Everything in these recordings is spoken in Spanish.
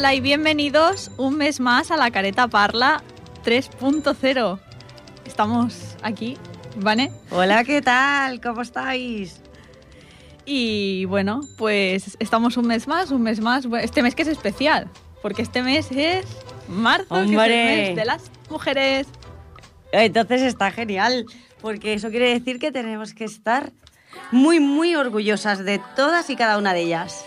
Hola y bienvenidos un mes más a la Careta Parla 3.0. Estamos aquí, ¿vale? Hola, ¿qué tal? ¿Cómo estáis? Y bueno, pues estamos un mes más, un mes más. Este mes que es especial, porque este mes es marzo, que es el mes de las mujeres. Entonces está genial, porque eso quiere decir que tenemos que estar muy, muy orgullosas de todas y cada una de ellas.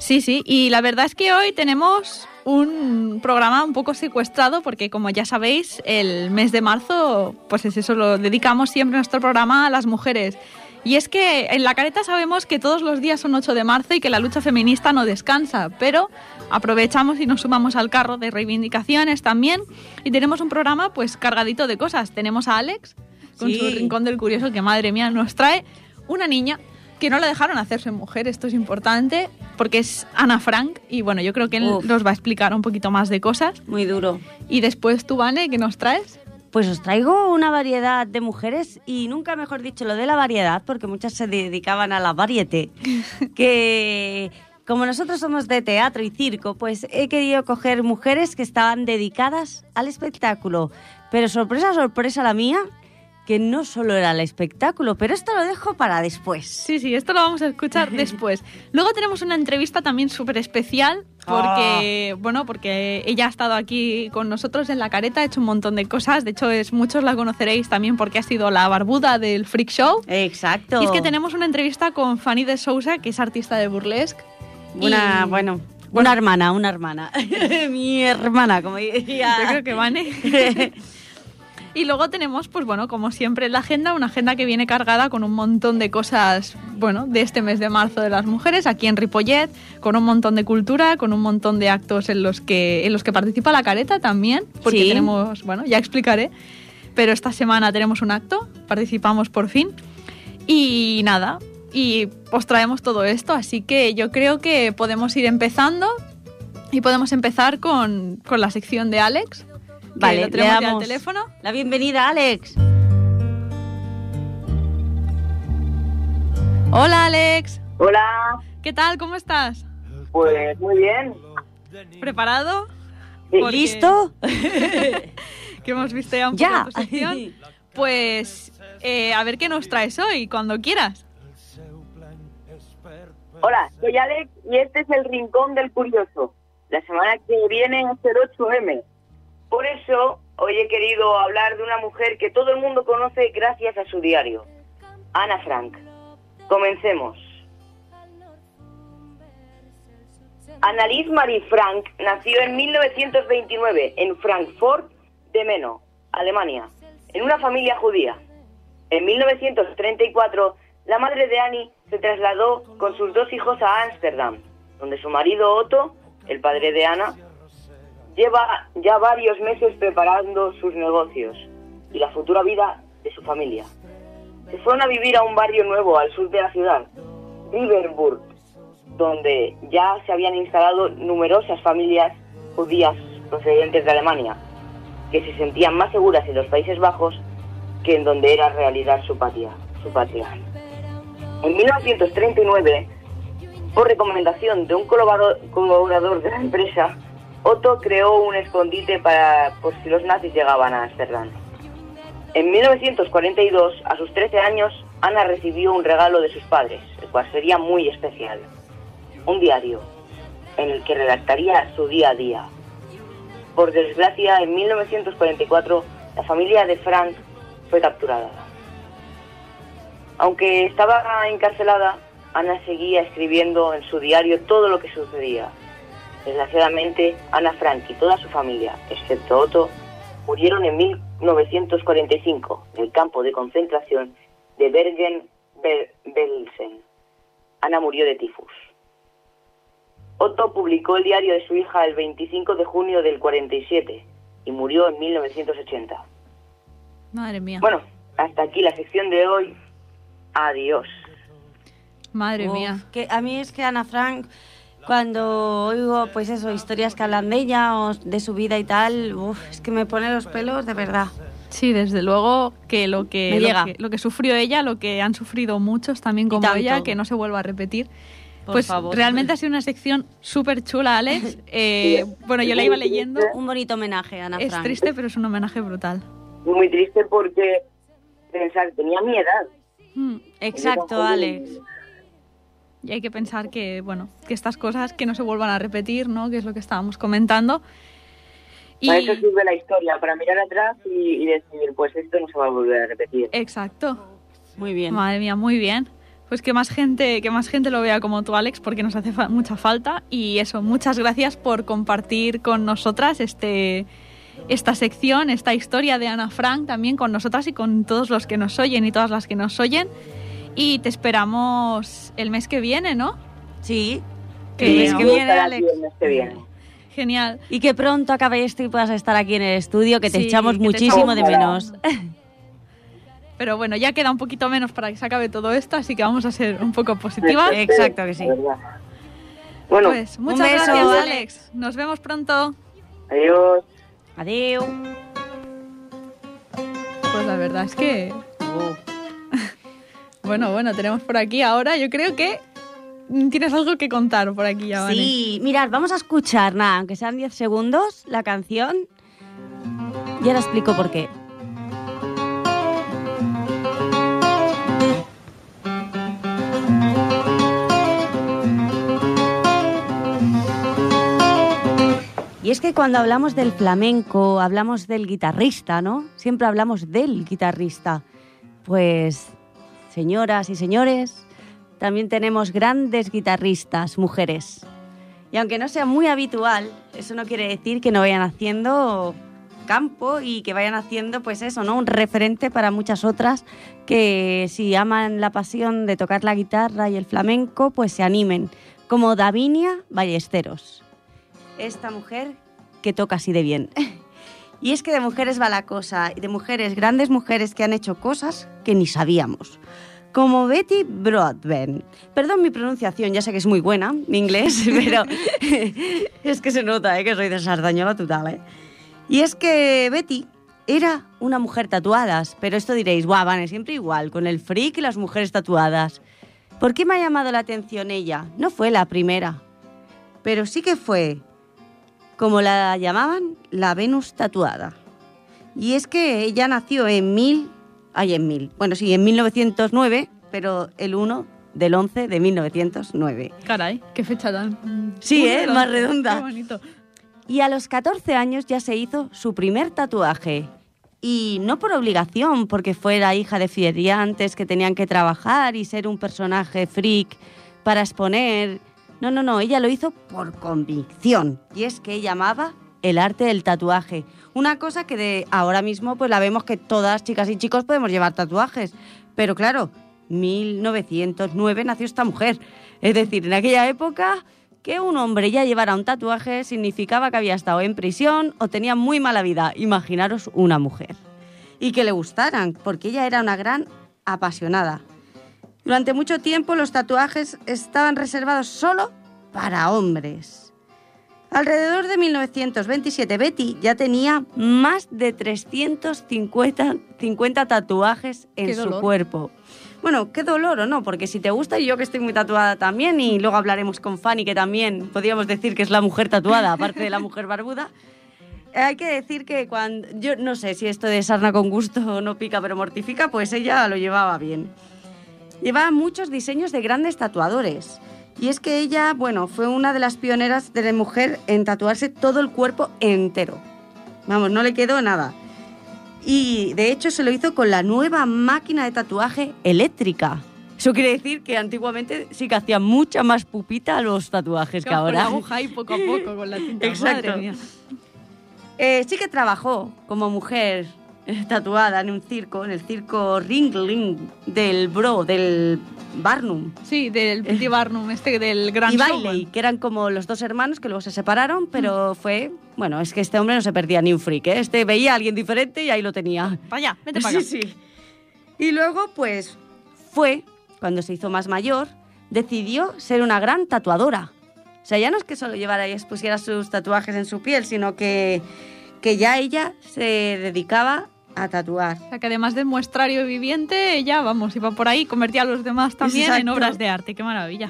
Sí, sí, y la verdad es que hoy tenemos un programa un poco secuestrado porque como ya sabéis, el mes de marzo, pues es eso, lo dedicamos siempre nuestro programa a las mujeres. Y es que en la careta sabemos que todos los días son 8 de marzo y que la lucha feminista no descansa, pero aprovechamos y nos sumamos al carro de reivindicaciones también y tenemos un programa pues cargadito de cosas. Tenemos a Alex con su rincón del curioso que madre mía nos trae una niña que no la dejaron hacerse mujer, esto es importante, porque es Ana Frank y bueno, yo creo que él nos va a explicar un poquito más de cosas. Muy duro. Y después tú, Vane, ¿qué nos traes? Pues os traigo una variedad de mujeres y nunca mejor dicho lo de la variedad, porque muchas se dedicaban a la variete, que como nosotros somos de teatro y circo, pues he querido coger mujeres que estaban dedicadas al espectáculo. Pero sorpresa, sorpresa la mía, que no solo era el espectáculo, pero esto lo dejo para después. Sí, sí, esto lo vamos a escuchar después. Luego tenemos una entrevista también súper especial porque, ah. bueno, porque ella ha estado aquí con nosotros en la careta, ha hecho un montón de cosas. De hecho, es, muchos la conoceréis también porque ha sido la barbuda del Freak Show. Exacto. Y es que tenemos una entrevista con Fanny de Sousa, que es artista de burlesque. Una, bueno, una hermana, una hermana. Mi hermana, como diría. Yo creo que Vane. Y luego tenemos, pues bueno, como siempre la agenda, una agenda que viene cargada con un montón de cosas, bueno, de este mes de marzo de las mujeres, aquí en Ripollet, con un montón de cultura, con un montón de actos en los que, en los que participa la careta también, porque tenemos, bueno, ya explicaré, pero esta semana tenemos un acto, participamos por fin. Y nada, y os traemos todo esto, así que yo creo que podemos ir empezando y podemos empezar con, con la sección de Alex. Vale, le damos teléfono. La bienvenida, Alex. Hola, Alex. Hola. ¿Qué tal? ¿Cómo estás? Pues muy bien. ¿Preparado? ¿Listo? que hemos visto ya un ya. poco tu Pues eh, a ver qué nos traes hoy, cuando quieras. Hola, soy Alex y este es el Rincón del Curioso. La semana que viene es el 8M, por eso, hoy he querido hablar de una mujer que todo el mundo conoce gracias a su diario, Ana Frank. Comencemos. Annalise Marie Frank nació en 1929 en Frankfurt de Meno, Alemania, en una familia judía. En 1934, la madre de Annie se trasladó con sus dos hijos a Ámsterdam, donde su marido Otto, el padre de Ana, lleva ya varios meses preparando sus negocios y la futura vida de su familia. Se fueron a vivir a un barrio nuevo al sur de la ciudad, Riverburg, donde ya se habían instalado numerosas familias judías procedentes de Alemania, que se sentían más seguras en los Países Bajos que en donde era realidad su patria. Su patria. En 1939, por recomendación de un colaborador de la empresa, Otto creó un escondite para por si los nazis llegaban a Ámsterdam. En 1942, a sus 13 años, Ana recibió un regalo de sus padres, el cual sería muy especial. Un diario, en el que redactaría su día a día. Por desgracia, en 1944, la familia de Frank fue capturada. Aunque estaba encarcelada, Ana seguía escribiendo en su diario todo lo que sucedía. Desgraciadamente, Ana Frank y toda su familia, excepto Otto, murieron en 1945 en el campo de concentración de Bergen-Belsen. Ana murió de tifus. Otto publicó el diario de su hija el 25 de junio del 47 y murió en 1980. Madre mía. Bueno, hasta aquí la sección de hoy. Adiós. Madre mía. Que a mí es que Ana Frank cuando oigo, pues eso, historias que hablan de ella o de su vida y tal, es que me pone los pelos de verdad. Sí, desde luego que lo que, lo que, sufrió ella, lo que han sufrido muchos también como ella, que no se vuelva a repetir. Por pues favor. realmente ha sido una sección súper chula, Alex. Eh, bueno, yo la iba leyendo. Un bonito homenaje a Ana Es Frank. triste, pero es un homenaje brutal. Muy triste porque pensar, tenía mi edad. Mm, Exacto, Alex. Y hay que pensar que, bueno, que estas cosas que no se vuelvan a repetir, ¿no? Que es lo que estábamos comentando. Y Para eso sirve la historia, para mirar atrás y, y decir, pues esto no se va a volver a repetir. exacto. Muy bien. Madre mía, muy bien. Pues que más gente, que más gente lo vea como tú, Alex, porque nos hace fa- mucha falta. Y eso, muchas gracias por compartir con nosotras este, esta sección, esta historia de Ana Frank también con nosotras y con todos los que nos oyen y todas las que nos oyen. Y te esperamos el mes que viene, ¿no? Sí. Que viene, Alex. el mes que viene. Genial. Y que pronto acabe esto y puedas estar aquí en el estudio, que te Sí, echamos que te muchísimo echamos de menos. Pero bueno, ya queda un poquito menos para que se acabe todo esto, así que vamos a ser un poco positivas. Exacto que sí. Bueno, Pues muchas beso, gracias, Alex. Alex. Nos vemos pronto. adiós. Adiós. Pues la verdad es que Bueno, bueno, tenemos por aquí ahora, yo creo que tienes algo que contar por aquí ya. Sí, mirad, vamos a escuchar, nada, aunque sean 10 segundos, la canción. Y ahora explico por qué. Y es que cuando hablamos del flamenco, hablamos del guitarrista, ¿no? Siempre hablamos del guitarrista. Pues, señoras y señores, también tenemos grandes guitarristas, mujeres. Y aunque no sea muy habitual, eso no quiere decir que no vayan haciendo campo y que vayan haciendo, pues eso, ¿no? Un referente para muchas otras que si aman la pasión de tocar la guitarra y el flamenco, pues se animen, como Davinia Ballesteros. Esta mujer que toca así de bien. Y es que de mujeres va la cosa, y de mujeres, grandes mujeres que han hecho cosas que ni sabíamos como Betty Broadbent. Perdón mi pronunciación, ya sé que es muy buena, mi inglés, pero es que se nota ¿eh? que soy de Sardañola total. ¿eh? Y es que Betty era una mujer tatuadas, pero esto diréis, guau, Vane, siempre igual, con el freak y las mujeres tatuadas. ¿Por qué me ha llamado la atención ella? No fue la primera, pero sí que fue, como la llamaban, la Venus tatuada. Y es que ella nació en mil Ay, en mil. Bueno, sí, en 1909, pero el 1 del 11 de 1909. Caray, qué fecha tan... Sí, ¿eh? Más redonda. Qué bonito. Y a los 14 años ya se hizo su primer tatuaje. Y no por obligación, porque fue la hija de feriantes que tenían que trabajar y ser un personaje freak para exponer. No, no, no, ella lo hizo por convicción. Y es que ella amaba el arte del tatuaje. Una cosa que de ahora mismo pues la vemos que todas chicas y chicos podemos llevar tatuajes. Pero claro, 1909 nació esta mujer. Es decir, en aquella época que un hombre ya llevara un tatuaje significaba que había estado en prisión o tenía muy mala vida. Imaginaros una mujer. Y que le gustaran, porque ella era una gran apasionada. Durante mucho tiempo los tatuajes estaban reservados solo para hombres. Alrededor de 1927 Betty ya tenía más de 350 50 tatuajes en su cuerpo. Bueno, qué dolor o no, porque si te gusta y yo que estoy muy tatuada también y luego hablaremos con Fanny que también podríamos decir que es la mujer tatuada aparte de la mujer barbuda. Hay que decir que cuando yo no sé si esto de sarna con gusto no pica pero mortifica, pues ella lo llevaba bien. Llevaba muchos diseños de grandes tatuadores. Y es que ella, bueno, fue una de las pioneras de la mujer en tatuarse todo el cuerpo entero. Vamos, no le quedó nada. Y de hecho se lo hizo con la nueva máquina de tatuaje eléctrica. Eso quiere decir que antiguamente sí que hacía mucha más pupita a los tatuajes que Claro, con la ahora. aguja ahí poco a poco con la tinta. Exacto. Madre mía. Eh, sí que trabajó como mujer tatuada en un circo, en el circo Ringling del Bro, del Barnum. Sí, del Pretty Barnum, este del gran y. Bailey, que eran como los dos hermanos que luego se separaron, pero fue... Bueno, es que este hombre no se perdía ni un freak, ¿eh? Este veía a alguien diferente y ahí lo tenía. Allá, vete para acá. Sí, sí. Y luego, pues, fue, cuando se hizo más mayor, decidió ser una gran tatuadora. O sea, ya no es que solo llevara y expusiera sus tatuajes en su piel, sino que, que ya ella se dedicaba a tatuar. O sea, que además del muestrario viviente, ella, vamos, iba por ahí, convertía a los demás también en obras de arte. Qué maravilla.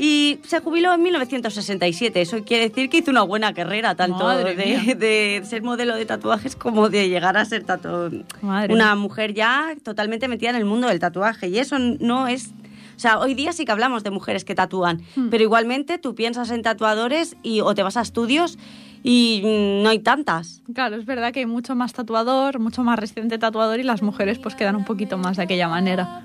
Y se jubiló en 1967. Eso quiere decir que hizo una buena carrera, tanto de, de ser modelo de tatuajes como de llegar a ser tatu- Madre una mujer ya totalmente metida en el mundo del tatuaje. Y eso no es... O sea, hoy día sí que hablamos de mujeres que tatúan, Hmm. pero igualmente tú piensas en tatuadores y, o te vas a estudios y mm, no hay tantas. Claro, es verdad que hay mucho más tatuador, mucho más reciente tatuador y las mujeres pues quedan un poquito más de aquella manera.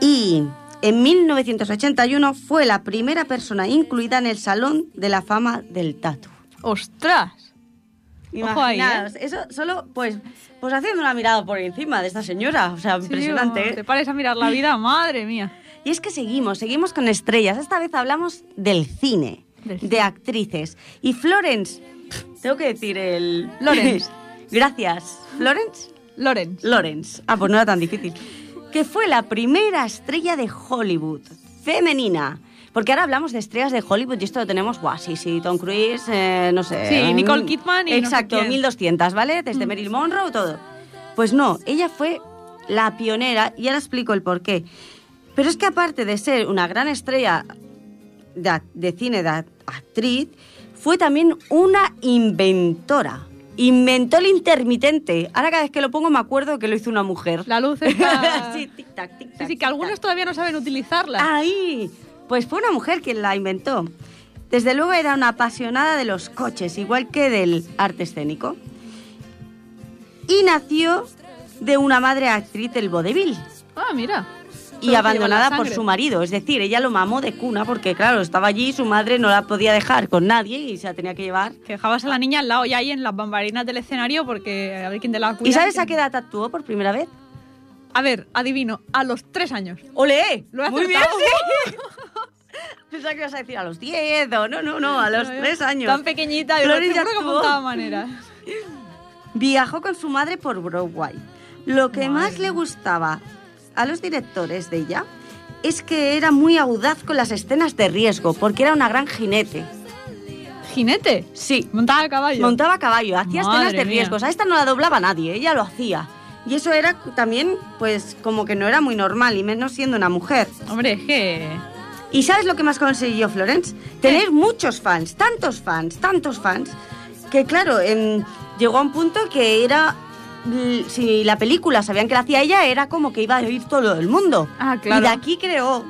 Y en 1981 fue la primera persona incluida en el Salón de la Fama del Tatu. ¡Ostras! Ojo ahí, ¿eh? Imaginaos, eso solo pues, pues haciendo una mirada por encima de esta señora, o sea, Sí, impresionante. ¿eh? Te pares a mirar la vida, madre mía. Y es que seguimos, seguimos con estrellas. Esta vez hablamos del cine, Del de actrices. Y Florence, tengo que decir el... Lawrence. Gracias. ¿Florence? Lorenz. Lawrence. Ah, pues no era tan difícil. Que fue la primera estrella de Hollywood, femenina. Porque ahora hablamos de estrellas de Hollywood y esto lo tenemos, guau, sí, sí, Tom Cruise, eh, no sé. Sí, Nicole Kidman y no sé Exacto, quién. 1200, ¿vale? Desde Mm. Marilyn Monroe, todo. Pues no, ella fue la pionera y ahora explico el porqué. Pero es que aparte de ser una gran estrella de, cine, de ac- actriz, fue también una inventora. Inventó el intermitente. Ahora cada vez que lo pongo me acuerdo que lo hizo una mujer. La luz está... sí, tic tac, tic Sí, tac. sí, que algunos todavía no saben utilizarla. Ahí. Pues fue una mujer quien la inventó. Desde luego era una apasionada de los coches, igual que del arte escénico. Y nació de una madre actriz del vodevil Ah, mira. Y abandonada por su marido. Es decir, ella lo mamó de cuna porque, claro, estaba allí, su madre no la podía dejar con nadie y se la tenía que llevar. Que dejabas a la niña al lado y ahí en las bambalinas del escenario porque a ver quién te la cuida. ¿Y sabes a qué edad actuó por primera vez? A ver, adivino, a los tres años. ¡Ole! Lo he Muy bien, sí. Pensaba que ibas a decir a los 10 o no, no, no, a los 3 años. Tan pequeñita, Flores ya seguro que apuntaba maneras. Viajó con su madre por Broadway. Lo que más le gustaba a los directores de ella es que era muy audaz con las escenas de riesgo, porque era una gran jinete. ¿Jinete? Sí, Montaba a caballo. montaba a caballo, hacía Madre escenas de mía. riesgos. A esta no la doblaba nadie, ella lo hacía. Y eso era también, pues, como que no era muy normal, y menos siendo una mujer. Hombre, que... ¿Y sabes lo que más consiguió Florence? Tener muchos fans, tantos fans, tantos fans, que claro, em, llegó a un punto que era... Si la película sabían que la hacía ella, era como que iba a oír todo el mundo. Ah, claro. Y de aquí creó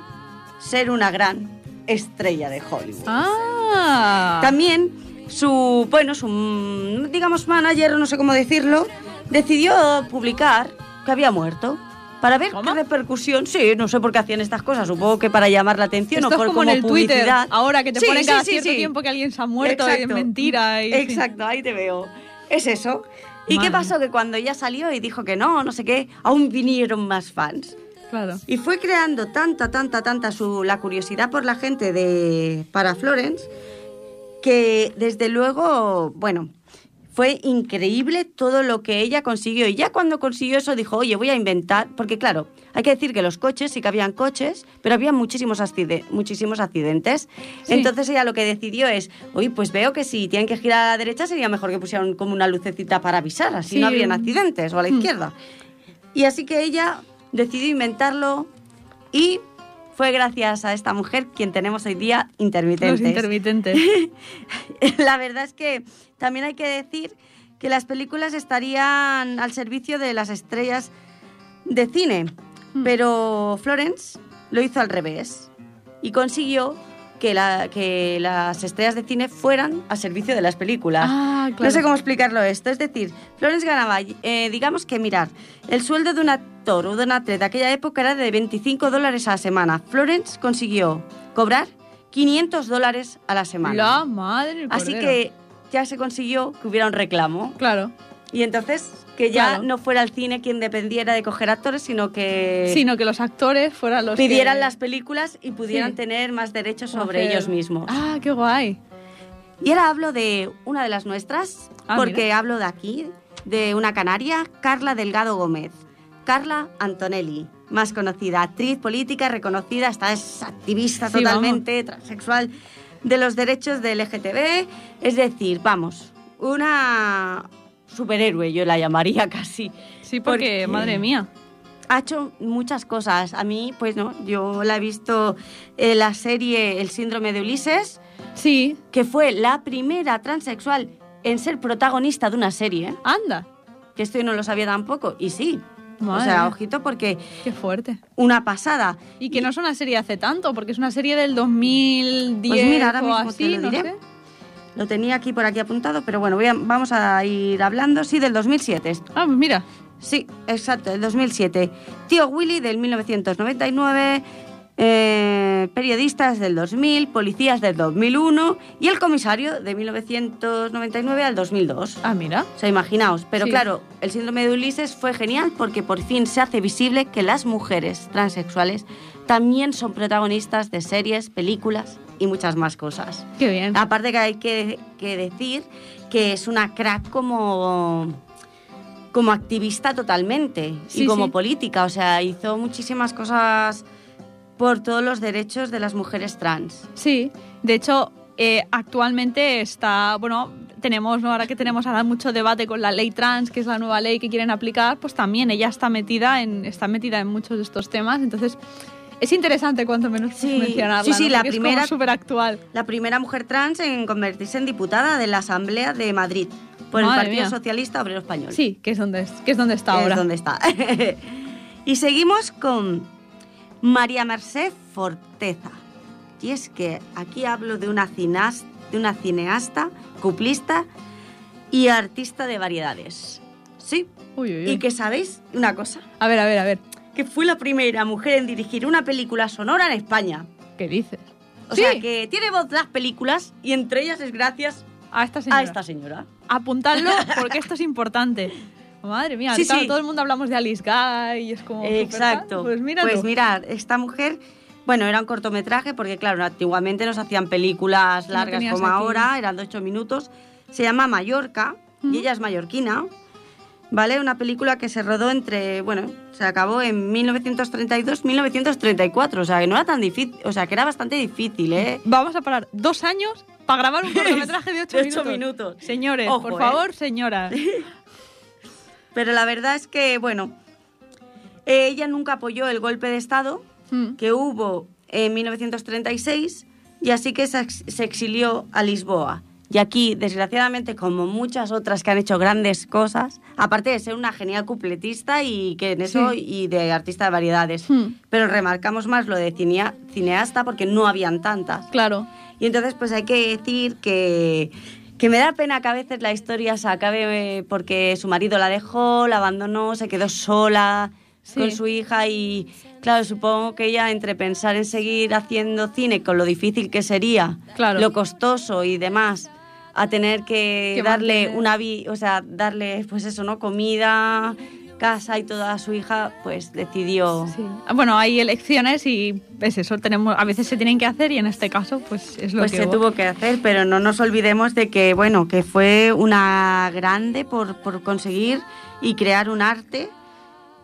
ser una gran estrella de Hollywood. Ah. También su, bueno, su, digamos, manager, no sé cómo decirlo, decidió publicar que había muerto. Para ver ¿Cómo? qué repercusión. Sí, no sé por qué hacían estas cosas. Supongo que para llamar la atención Esto o por es como en el Twitter, publicidad. ahora que te Sí, ponen sí, cada sí, cierto tiempo que alguien se ha muerto es mentira. Y, Exacto, ahí te veo. Es eso. ¿Y Madre qué pasó? Que cuando ella salió y dijo que no, no sé qué, aún vinieron más fans. Claro. Y fue creando tanta, tanta, tanta su, la curiosidad por la gente de para Florence que desde luego, bueno, fue increíble todo lo que ella consiguió. Y ya cuando consiguió eso dijo, oye, voy a inventar, porque claro, hay que decir que los coches, sí que habían coches, pero había muchísimos, acide- muchísimos accidentes. Sí. Entonces ella lo que decidió es, oye, pues veo que si tienen que girar a la derecha sería mejor que pusieran como una lucecita para avisar, así Sí. no habrían accidentes, o a la Mm. izquierda. Y así que ella decidió inventarlo y fue gracias a esta mujer quien tenemos hoy día intermitentes. Los intermitentes. La verdad es que también hay que decir que las películas estarían al servicio de las estrellas de cine, Hmm. pero Florence lo hizo al revés y consiguió que, la- que las estrellas de cine fueran al servicio de las películas. Ah, claro. No sé cómo explicarlo esto. Es decir, Florence ganaba, eh, digamos que mirar, el sueldo de un actor o de una actriz de aquella época era de 25 dólares a la semana. Florence consiguió cobrar 500 dólares a la semana. La madre Así que ya se consiguió que hubiera un reclamo. Claro. Y entonces que ya Claro. no fuera el cine quien dependiera de coger actores, sino que Sino que los actores fueran los pidieran que- las películas y pudieran Sí. tener más derechos sobre ellos mismos. Ah, qué guay. Y ahora hablo de una de las nuestras, Ah, porque mira. hablo de aquí, de una canaria, Carla Delgado Gómez. Carla Antonelli, más conocida, actriz política reconocida, esta es activista Sí, totalmente transexual de los derechos del LGTB, es decir, vamos, una superhéroe yo la llamaría casi. Sí, porque, Porque- madre mía. ha hecho muchas cosas. A mí, pues no, yo la he visto en la serie El síndrome de Ulises, Sí, que fue la primera transexual en ser protagonista de una serie, anda. que esto yo no lo sabía tampoco. Y sí, o sea, ojito porque Qué fuerte. una pasada. Y que no es una serie hace tanto, porque es una serie del 2010 Pues mira, ahora o mismo te así, lo no sé. Lo tenía aquí por aquí apuntado, pero bueno, voy a- vamos a ir hablando, sí, del 2007. Ah, pues mira. Sí, exacto, del 2007. Tío Willy del 1999, eh, periodistas del 2000, policías del 2001 y el comisario de 1999 al 2002. Ah, mira. O sea, imaginaos. Pero Sí. claro, el síndrome de Ulises fue genial porque por fin se hace visible que las mujeres transexuales también son protagonistas de series, películas y muchas más cosas. Qué bien. Aparte que hay que, que decir que es una crack como, como activista totalmente Sí, y como sí. política. O sea, hizo muchísimas cosas por todos los derechos de las mujeres trans. Sí, de hecho, eh, actualmente está, bueno, tenemos, ¿no? ahora que tenemos ahora mucho debate con la ley trans, que es la nueva ley que quieren aplicar, pues también ella está metida en, está metida en muchos de estos temas, entonces es interesante cuanto menos Sí, mencionarla. sí, sí, ¿no? la Porque es como primera- súper actual. La primera mujer trans en convertirse en diputada de la Asamblea de Madrid por el Madre Partido mía. Socialista Obrero Español. Sí, que es donde, es, que es donde está Es ahora. donde está. y seguimos con María Merced Forteza. Y es que aquí hablo de una, cinas- de una cineasta, cuplista y artista de variedades. Sí. Uy, uy, uy. Y que sabéis una cosa, A ver, a ver, a ver, que fue la primera mujer en dirigir una película sonora en España. ¿qué dices? O Sí. sea que tiene voz las películas y entre ellas es gracias A esta señora. a esta señora. Apuntadlo porque esto es importante. Madre mía, Sí, claro, sí. todo el mundo hablamos de Alice Guy y es como... Exacto. fan. Pues mira Pues mirad, esta mujer, bueno, era un cortometraje porque claro, antiguamente nos hacían películas largas como aquí. ahora, eran de 8 minutos. Se llama Mallorca Ujú. y ella es mallorquina. ¿Vale? Una película que se rodó entre, bueno, se acabó en 1932-1934, o sea, que no era tan difícil, o sea, que era bastante difícil, ¿eh? Vamos a parar dos años para grabar un cortometraje de ocho, De ocho minutos. minutos. Señores, Ojo, por ¿eh? favor, señora. Pero la verdad es que, bueno, ella nunca apoyó el golpe de Estado Mm. que hubo en 1936 y así que se, ex- se exilió a Lisboa. Y aquí, desgraciadamente, como muchas otras que han hecho grandes cosas, aparte de ser una genial cupletista y que en eso Sí. y de artista de variedades, Hmm. pero remarcamos más lo de cinea- cineasta porque no habían tantas. Claro. Y entonces pues hay que decir que, que me da pena que a veces la historia se acabe eh, porque su marido la dejó, la abandonó, se quedó sola Sí. con su hija y claro, supongo que ella entre pensar en seguir haciendo cine con lo difícil que sería, Claro. lo costoso y demás, a tener que, Que darle mantener. una vi o sea, darle pues eso, ¿no? Comida, casa y toda su hija, pues decidió Sí. Bueno, hay elecciones y es eso, tenemos, a veces se tienen que hacer y en este caso pues es lo pues que se hubo. tuvo que hacer, pero no nos olvidemos de que, bueno, que fue una grande por, por conseguir y crear un arte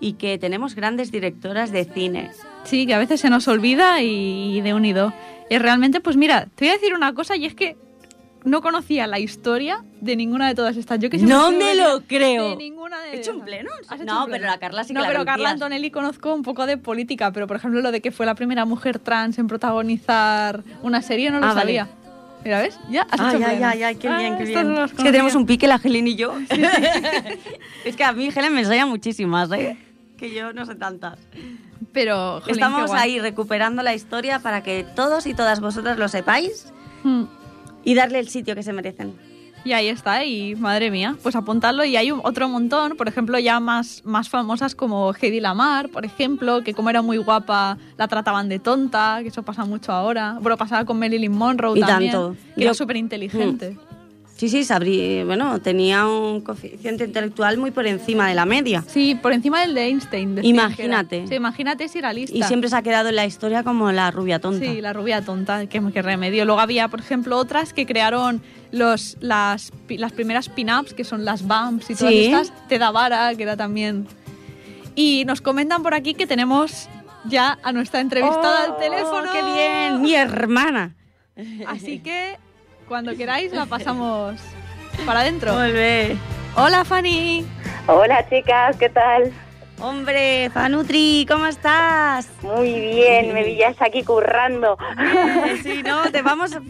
y que tenemos grandes directoras de cine. Sí, que a veces se nos olvida y, de unido. Y realmente, pues mira, te voy a decir una cosa y es que no conocía la historia de ninguna de todas estas. Yo que No me lo creo. De ninguna de ¿He hecho un pleno? ¿Has hecho No, un pleno? pero la Carla sí que No, la pero Carla. Antonelli conozco un poco de política, pero por ejemplo lo de que fue la primera mujer trans en protagonizar una serie no lo Ah, vale. sabía. Mira, ¿ves? Ya has Ay, hecho pleno. ay, ay, qué Ah, bien, qué estas bien. es que tenemos un pique la Helen y yo. es que a mí Helen me enseña muchísimas, ¿eh? Que yo no sé tantas. Pero, jolín, qué Estamos ahí recuperando la historia para que todos y todas vosotras lo sepáis Mm. Y darle el sitio que se merecen. Y ahí está, y madre mía, pues apuntarlo. Y hay otro montón, por ejemplo, ya más, más famosas como Heidi Lamar, por ejemplo, que como era muy guapa, la trataban de tonta, que eso pasa mucho ahora. Bueno, pasaba con Marilyn Monroe Y también, tanto. que era súper inteligente. Sí, sí, sabrí, bueno, tenía un coeficiente intelectual muy por encima de la media. Sí, por encima del de Einstein. que. Imagínate. Sí, imagínate si era lista. Y siempre se ha quedado en la historia como la rubia tonta. Sí, la rubia tonta, qué, qué remedio. Luego había, por ejemplo, otras que crearon los, las, las primeras pin-ups, que son las bumps y todas Sí. estas. Te vara, que era también. Y nos comentan por aquí que tenemos ya a nuestra entrevistada al ¡Oh, teléfono. ¡Qué bien! Mi hermana. Así que cuando queráis la pasamos para adentro. Volvé. Hola, Fanny. Hola chicas, ¿qué tal? Hombre, Fanutri, ¿cómo estás? Muy bien, me pillas aquí currando. sí, no, te vamos, a,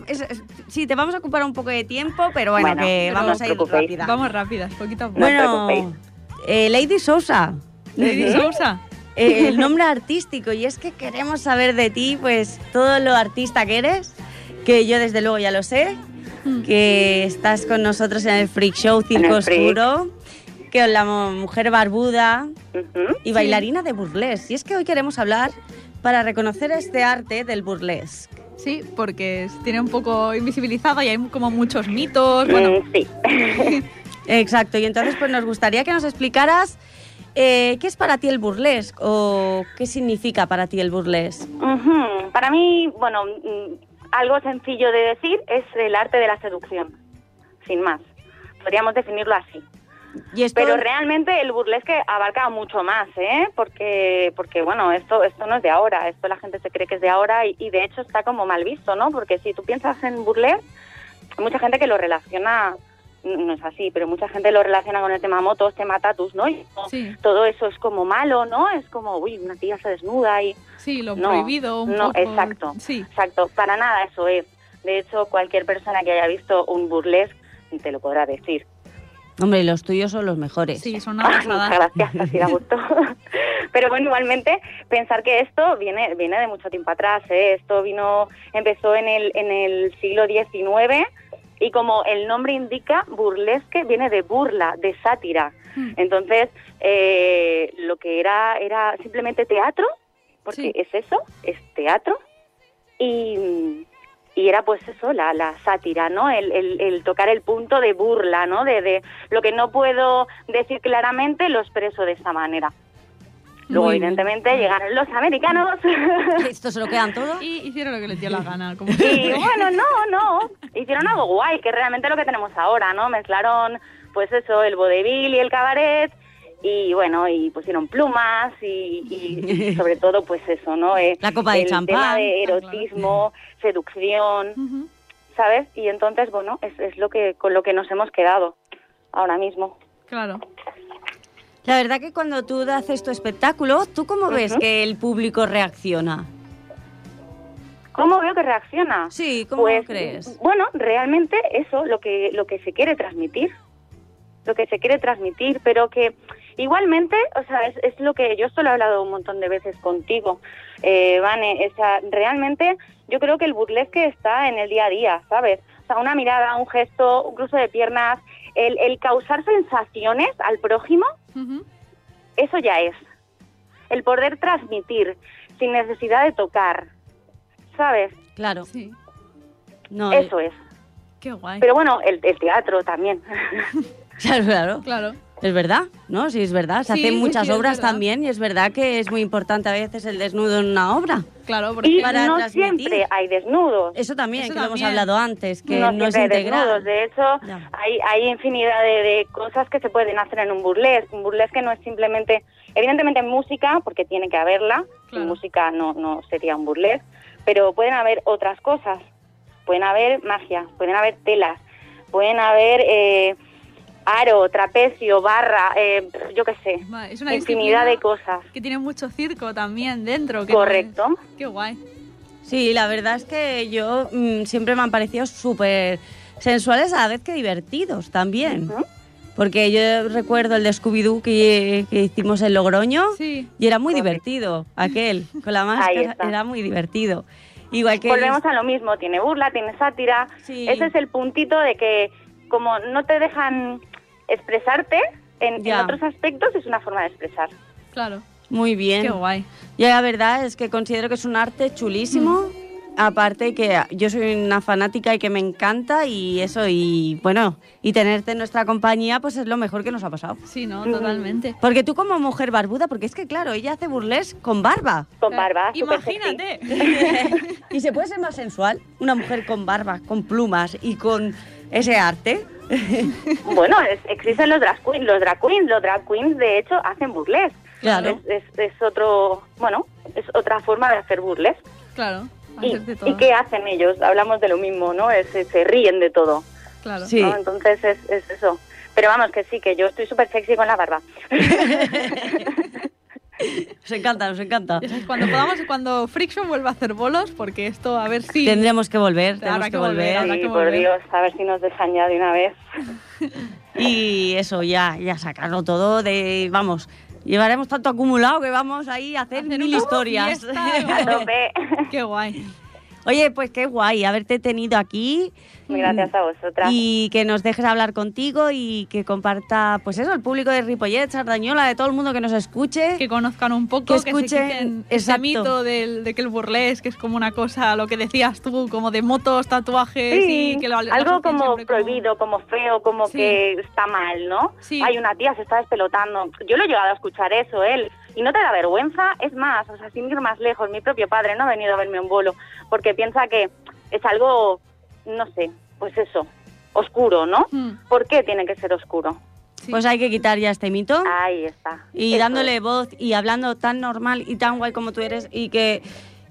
sí, te vamos a ocupar un poco de tiempo, pero bueno, que vamos a ir rápida. Vamos rápidas, poquito a poco. Bueno, eh, Lady Sousa. Lady Sousa. Eh, el nombre artístico, y es que queremos saber de ti, pues, todo lo artista que eres, que yo desde luego ya lo sé, mm. que estás con nosotros en el Freak Show Circo Oscuro que la mujer barbuda y bailarina de burlesque. Y es que hoy queremos hablar para reconocer este arte del burlesque. Sí, porque tiene un poco invisibilizado y hay como muchos mitos. Bueno, sí. Exacto, y entonces pues nos gustaría que nos explicaras eh, qué es para ti el burlesque o qué significa para ti el burlesque. Para mí, bueno, mm, algo sencillo de decir es el arte de la seducción, sin más. Podríamos definirlo así. Pero realmente el burlesque abarca mucho más, ¿eh? Porque, porque bueno, esto, esto no es de ahora, esto la gente se cree que es de ahora y, de hecho está como mal visto, ¿no? Porque si tú piensas en burlesque, hay mucha gente que lo relaciona, no es así, pero mucha gente lo relaciona con el tema motos, tema tatus, ¿no? Y Todo eso es como malo, ¿no? Es como, uy, una tía se desnuda y... Sí, lo prohibido un no, exacto, sí. exacto, para nada eso es. De hecho, cualquier persona que haya visto un burlesque te lo podrá decir. Hombre, los tuyos son los mejores. Sí, son una Muchas gracias, así da gusto. Pero bueno, igualmente, pensar que esto viene, viene de mucho tiempo atrás. ¿eh? Esto vino, empezó en el, en el siglo XIX y como el nombre indica, burlesque viene de burla, de sátira. Hmm. Entonces, eh, lo que era era simplemente teatro, porque es eso, es teatro. Y, y era pues eso, la, la sátira, ¿no? El, el, tocar el punto de burla, ¿no? De, de, lo que no puedo decir claramente lo expreso de esta manera. Luego, evidentemente, llegaron los americanos. ¿Esto se lo quedan todo? Y hicieron lo que les dio la gana. Como... Y bueno, no, no. Hicieron algo guay, que realmente lo que tenemos ahora, ¿no? Mezclaron, pues eso, el vodevil y el cabaret y bueno, y pusieron plumas y, sobre todo pues eso, ¿no? Eh, la copa de el champán. tema de erotismo, seducción, ¿sabes? Y entonces, bueno, es, es lo que con lo que nos hemos quedado ahora mismo. Claro. La verdad que cuando tú haces tu espectáculo, ¿tú cómo ves que el público reacciona? ¿Cómo veo que reacciona? Sí, ¿cómo pues, crees? Bueno, realmente eso, lo que, lo que se quiere transmitir, lo que se quiere transmitir, pero que Igualmente, o sea, es, es lo que yo esto lo he hablado un montón de veces contigo, eh, Vane, o sea, realmente yo creo que el burlesque está en el día a día, ¿sabes? O sea, una mirada, un gesto, un cruce de piernas, el, el causar sensaciones al prójimo, eso ya es. El poder transmitir sin necesidad de tocar, ¿sabes? Claro. Sí. No, eso es. Qué guay. Pero bueno, el, el teatro también. claro, claro. Claro. Es verdad, ¿no? Sí, es verdad. Se hacen muchas obras también y es verdad que es muy importante a veces el desnudo en una obra. Claro, porque y no siempre hay desnudos. Eso también, que lo hemos hablado antes, que no, es integral. De hecho, hay, hay infinidad de, cosas que se pueden hacer en un burlesque. Un burlesque no es simplemente, evidentemente música, porque tiene que haberla. Sin música no, no sería un burlesque. Pero pueden haber otras cosas. Pueden haber magia, pueden haber telas, pueden haber... Eh, aro, trapecio, barra, eh, yo qué sé, es una infinidad de cosas. Que tiene mucho circo también dentro. Correcto. Qué guay. Sí, la verdad es que yo mm, siempre me han parecido súper sensuales a la vez que divertidos también. Porque yo recuerdo el de Scooby-Doo que, hicimos en Logroño y era muy divertido aquel, con la máscara, era muy divertido. Igual que Volvemos a lo mismo, tiene burla, tiene sátira. Ese es el puntito de que como no te dejan expresarte en, otros aspectos es una forma de expresar. Claro. Muy bien. Qué guay. Y la verdad es que considero que es un arte chulísimo. Mm. Aparte que yo soy una fanática y que me encanta y eso, y bueno, y tenerte en nuestra compañía pues es lo mejor que nos ha pasado. Sí, no, totalmente. Porque tú como mujer barbuda, porque es que claro, ella hace burles con barba. Con barba. Imagínate. y se puede ser más sensual, una mujer con barba, con plumas y con ese arte. bueno, existen los drag queens, los drag queens, los drag queens de hecho hacen burles. Claro. Es, es, otro, bueno, es otra forma de hacer burles. Claro. Y, ¿Y, qué hacen ellos? Hablamos de lo mismo, ¿no? Es, se ríen de todo. Claro. Sí. Entonces es, es eso. Pero vamos, que sí, que yo estoy súper sexy con la barba. Nos encanta, nos encanta. Ya cuando podamos, cuando Friction vuelva a hacer bolos, porque esto, a ver si... Tendremos que volver, tenemos que que volver, volver. habrá Sí, que por volver. Dios, a ver si nos dejan ya de una vez. Y eso, ya, ya sacarlo todo de, vamos, llevaremos tanto acumulado que vamos ahí a hacer, Hacer mil una historias. fiesta. Qué guay. Oye, pues qué guay haberte tenido aquí. Muy gracias a vosotras. Y que nos dejes hablar contigo y que comparta, pues eso, el público de Ripollet, Sardañola, de todo el mundo que nos escuche. Que conozcan un poco, Que que, se escuchen, quiten ese mito del, de que el burlesque es como una cosa, lo que decías tú, como de motos, tatuajes Sí, y que lo, algo como prohibido, como feo, como Sí. que está mal, ¿no? Sí. Hay una tía se está despelotando. Yo lo he llegado a escuchar eso, él. Y no te da vergüenza, es más, o sea, sin ir más lejos, mi propio padre no ha venido a verme un bolo porque piensa que es algo, no sé, pues eso, oscuro, ¿no? Mm, ¿Por qué tiene que ser oscuro? sí. Pues hay que quitar ya este mito. Ahí está. y Eso dándole es. voz y hablando tan normal y tan guay como tú eres y que,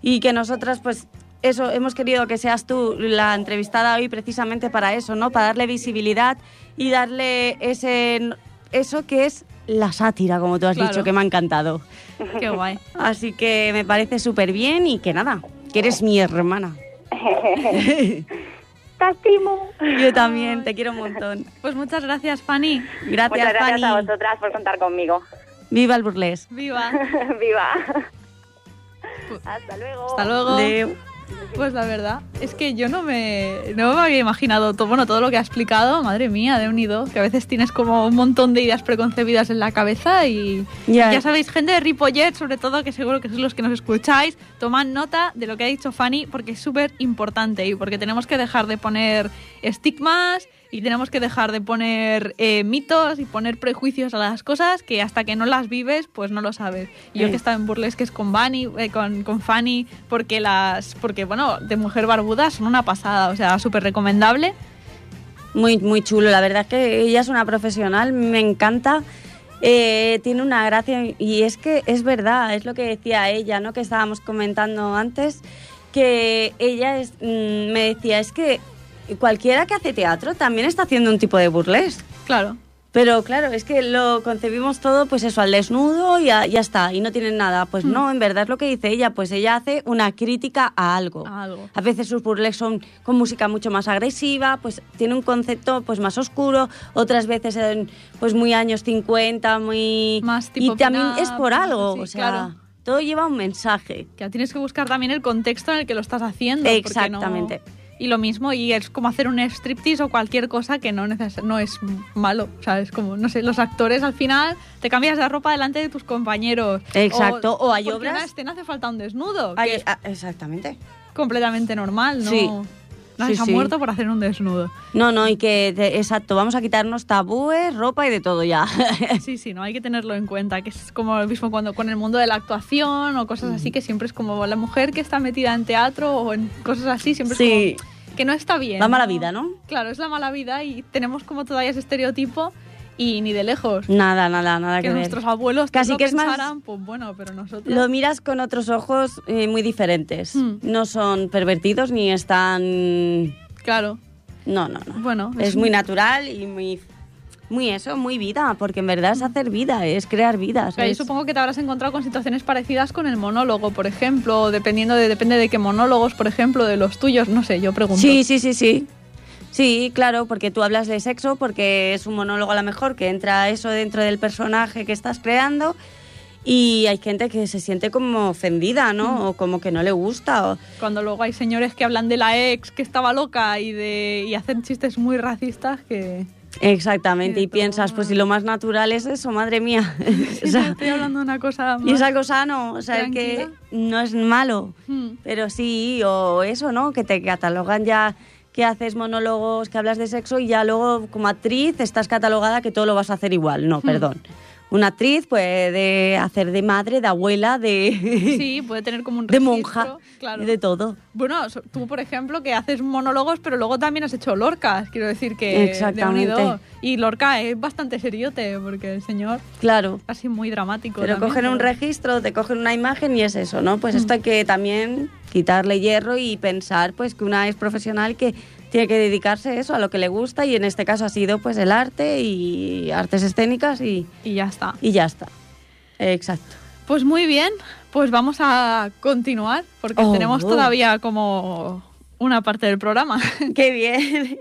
y que nosotras pues eso, hemos querido que seas tú la entrevistada hoy precisamente para eso, ¿no? Para darle visibilidad y darle ese eso que es la sátira, como tú has Claro. dicho, que me ha encantado. Qué guay. Así que me parece súper bien y que nada, que eres mi hermana. Te estimo. Yo también, te quiero un montón. Pues muchas gracias, Fanny. Gracias, Muchas gracias a vosotras por contar conmigo. Viva el burlesque. Viva. Viva. Hasta luego. Hasta luego. Pues la verdad es que yo no me, no me había imaginado todo, bueno, todo lo que ha explicado, madre mía, de unido, que a veces tienes como un montón de ideas preconcebidas en la cabeza y Ya. ya, sabéis, gente de Ripollet, sobre todo, que seguro que sois los que nos escucháis, tomad nota de lo que ha dicho Fanny porque es súper importante y porque tenemos que dejar de poner estigmas y tenemos que dejar de poner eh, mitos y poner prejuicios a las cosas que hasta que no las vives, pues no lo sabes. Y yo Eh. que he estado en burlesques con Fanny, eh, con, con Fanny, porque las, porque bueno, de mujer barbuda son una pasada, o sea, súper recomendable. Muy, muy chulo. La verdad es que ella es una profesional, me encanta. Eh, tiene una gracia y es que es verdad, es lo que decía ella, ¿no? Que estábamos comentando antes, que ella es, mm, me decía, es que cualquiera que hace teatro también está haciendo un tipo de burlesque. Claro. Pero claro, es que lo concebimos todo, pues eso, al desnudo y ya, ya está, y no tienen nada. Pues Hmm. no, en verdad es lo que dice ella, pues ella hace una crítica a algo. A algo. A veces sus burlesques son con música mucho más agresiva, pues tiene un concepto pues más oscuro, otras veces en, pues muy años 50, muy... Más tipo y también es por algo, sí, o sea, claro. todo lleva un mensaje. Que tienes que buscar también el contexto en el que lo estás haciendo. no- Exactamente. Y lo mismo, y es como hacer un striptease o cualquier cosa que no, neces no es malo. O sea, es como, no sé, los actores al final te cambias de ropa delante de tus compañeros. Exacto, o hay obras- una escena hace falta un desnudo, que Ay, es exactamente. completamente normal, ¿no? Sí. Nadie Sí, se ha sí. muerto por hacer un desnudo. No, no, y que, exacto, vamos a quitarnos tabúes, ropa y de todo ya. Sí, sí, no hay que tenerlo en cuenta, que es como lo mismo cuando con el mundo de la actuación o cosas Mm. así, que siempre es como la mujer que está metida en teatro o en cosas así, siempre Sí. es como que no está bien. La mala vida, ¿no? Claro, es la mala vida y tenemos como todavía ese estereotipo y ni de lejos. Nada, nada, nada que, que ver. nuestros abuelos Casi que es más- pues bueno, pero nosotros... Lo miras con otros ojos eh, muy diferentes. Hmm. No son pervertidos ni están... Claro, No, no, no. bueno, Es muy natural y muy... Muy eso, muy vida, porque en verdad es hacer vida, es crear vidas. Pero yo es- supongo que te habrás encontrado con situaciones parecidas con el monólogo, por ejemplo, dependiendo de, depende de qué monólogos, por ejemplo, de los tuyos, no sé, yo pregunto. Sí, sí, sí, sí. Sí, claro, porque tú hablas de sexo, porque es un monólogo a lo mejor que entra eso dentro del personaje que estás creando y hay gente que se siente como ofendida. ¿no? O como que no le gusta. O... Cuando luego hay señores que hablan de la ex que estaba loca y de y hacen chistes muy racistas que... Exactamente, Y y piensas, pues si lo más natural es eso, madre mía. O sea, estoy hablando de una cosa y es más- algo sano, o sea, es que Tranquila. no es malo. Hmm. Pero sí, o eso, ¿no? Que te catalogan ya que haces monólogos, que hablas de sexo y ya luego como actriz estás catalogada que todo lo vas a hacer igual. No, perdón. Una actriz puede hacer de madre, de abuela, de, Sí, puede tener como un de registro, monja, claro. de todo. Bueno, tú, por ejemplo, que haces monólogos, pero luego también has hecho Lorcas, quiero decir que... Exactamente. de unido. Y Lorca es bastante seriote, porque el señor Claro. así muy dramático. Pero también, cogen un registro, te cogen una imagen y es eso, ¿no? Pues Mm. esto hay que también quitarle hierro y pensar pues que una es profesional que tiene que dedicarse a eso, a lo que le gusta y en este caso ha sido pues el arte y artes escénicas y, Y ya está. y ya está. Exacto. Pues muy bien, pues vamos a continuar porque Oh. tenemos todavía como una parte del programa. ¡Qué bien!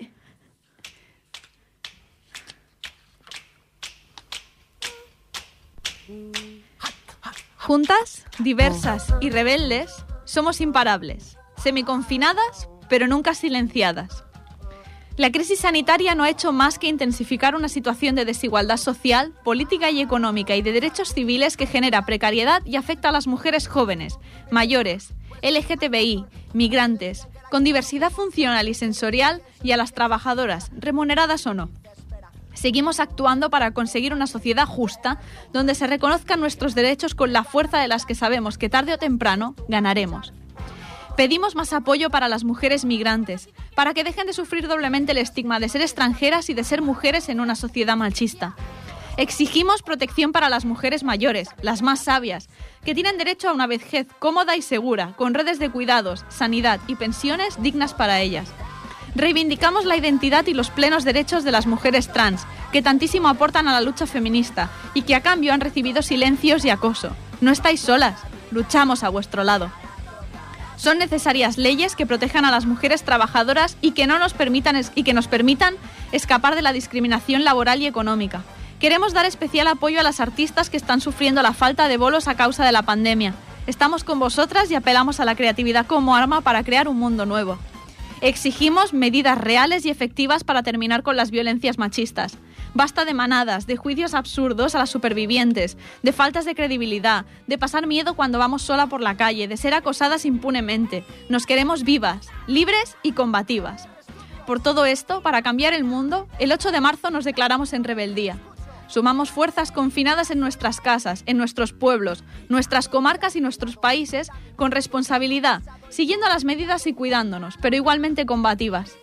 Juntas, diversas y rebeldes, somos imparables, semiconfinadas, pero nunca silenciadas. La crisis sanitaria no ha hecho más que intensificar una situación de desigualdad social, política y económica y de derechos civiles que genera precariedad y afecta a las mujeres jóvenes, mayores, LGTBI, migrantes, con diversidad funcional y sensorial y a las trabajadoras, remuneradas o no. Seguimos actuando para conseguir una sociedad justa donde se reconozcan nuestros derechos con la fuerza de las que sabemos que tarde o temprano ganaremos. Pedimos más apoyo para las mujeres migrantes, para que dejen de sufrir doblemente el estigma de ser extranjeras y de ser mujeres en una sociedad machista. Exigimos protección para las mujeres mayores, las más sabias, que tienen derecho a una vejez cómoda y segura, con redes de cuidados, sanidad y pensiones dignas para ellas. Reivindicamos la identidad y los plenos derechos de las mujeres trans, que tantísimo aportan a la lucha feminista y que a cambio han recibido silencios y acoso. No estáis solas, luchamos a vuestro lado. Son necesarias leyes que protejan a las mujeres trabajadoras y que no nos permitan y que nos permitan escapar de la discriminación laboral y económica. Queremos dar especial apoyo a las artistas que están sufriendo la falta de bolos a causa de la pandemia. Estamos con vosotras y apelamos a la creatividad como arma para crear un mundo nuevo. Exigimos medidas reales y efectivas para terminar con las violencias machistas. Basta de manadas, de juicios absurdos a las supervivientes, de faltas de credibilidad, de pasar miedo cuando vamos sola por la calle, de ser acosadas impunemente. Nos queremos vivas, libres y combativas. Por todo esto, para cambiar el mundo, el 8 de marzo nos declaramos en rebeldía. Sumamos fuerzas confinadas en nuestras casas, en nuestros pueblos, nuestras comarcas y nuestros países con responsabilidad, siguiendo las medidas y cuidándonos, pero igualmente combativas.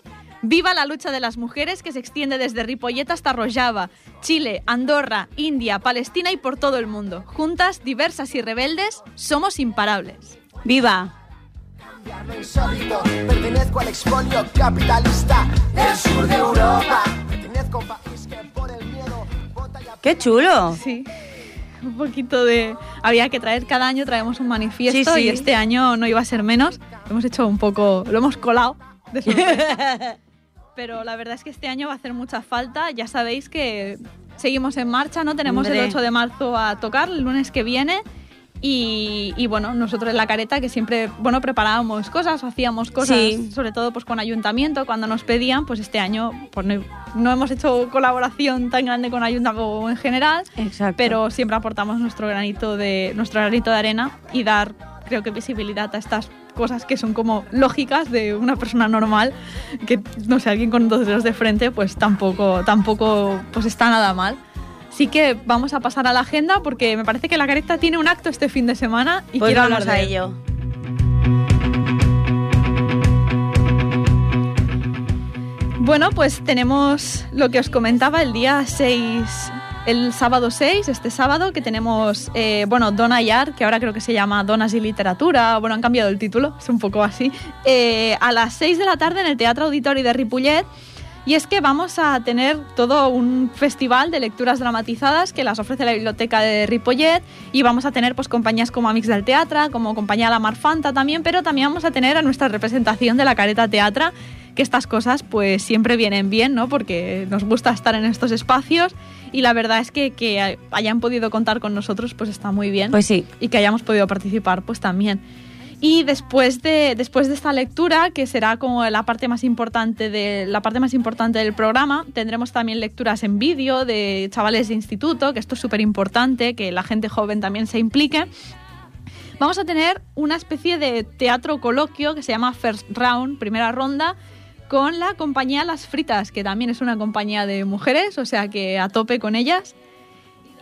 Viva la lucha de las mujeres que se extiende desde Ripollet hasta Rojava, Chile, Andorra, India, Palestina y por todo el mundo. Juntas, diversas y rebeldes, somos imparables. ¡Viva! Lo insólito, pertenezco al expolio capitalista del sur de Europa. Pertenezco a un país que por el miedo vota y ¡Qué chulo! Sí. Un poquito de... Había que traer, cada año traemos un manifiesto Sí, sí. y este año no iba a ser menos. Lo hemos hecho un poco... Lo hemos colado de. Pero la verdad es que este año va a hacer mucha falta. Ya sabéis que seguimos en marcha, ¿no? Tenemos Hombre. el 8 de marzo a tocar, el lunes que viene. Y, y, bueno, nosotros en la careta que siempre, bueno, preparábamos cosas, hacíamos cosas, Sí. sobre todo pues con ayuntamiento, cuando nos pedían, pues este año pues no, no hemos hecho colaboración tan grande con ayuntamiento en general, Exacto. pero siempre aportamos nuestro granito de nuestro granito de arena y dar creo que visibilidad a estas cosas que son como lógicas de una persona normal que no sé alguien con dos dedos de frente pues tampoco tampoco pues está nada mal Así que vamos a pasar a la agenda porque me parece que la careta tiene un acto este fin de semana y pues quiero vamos hablar a de él. ello. Bueno, pues tenemos lo que os comentaba el día 6, el sábado 6, este sábado, que tenemos, eh, bueno, Dona y que ahora creo que se llama Donas y Literatura, bueno, han cambiado el título, es un poco así, eh, a las 6 de la tarde en el Teatro Auditori de Ripollet. Y es que vamos a tener todo un festival de lecturas dramatizadas que las ofrece la biblioteca de Ripollet y vamos a tener pues compañías como Amics del Teatro, como compañía La Marfanta también, pero también vamos a tener a nuestra representación de la Careta Teatra, que estas cosas pues siempre vienen bien, ¿no? Porque nos gusta estar en estos espacios y la verdad es que que hayan podido contar con nosotros pues está muy bien Pues sí. y que hayamos podido participar pues también. Y después de, después de esta lectura, que será como la parte más importante de la parte más importante del programa, tendremos también lecturas en vídeo de chavales de instituto, que esto es súper importante, que la gente joven también se implique. Vamos a tener una especie de teatro coloquio que se llama First Round, primera ronda, con la compañía Las Fritas, que también es una compañía de mujeres, o sea que a tope con ellas.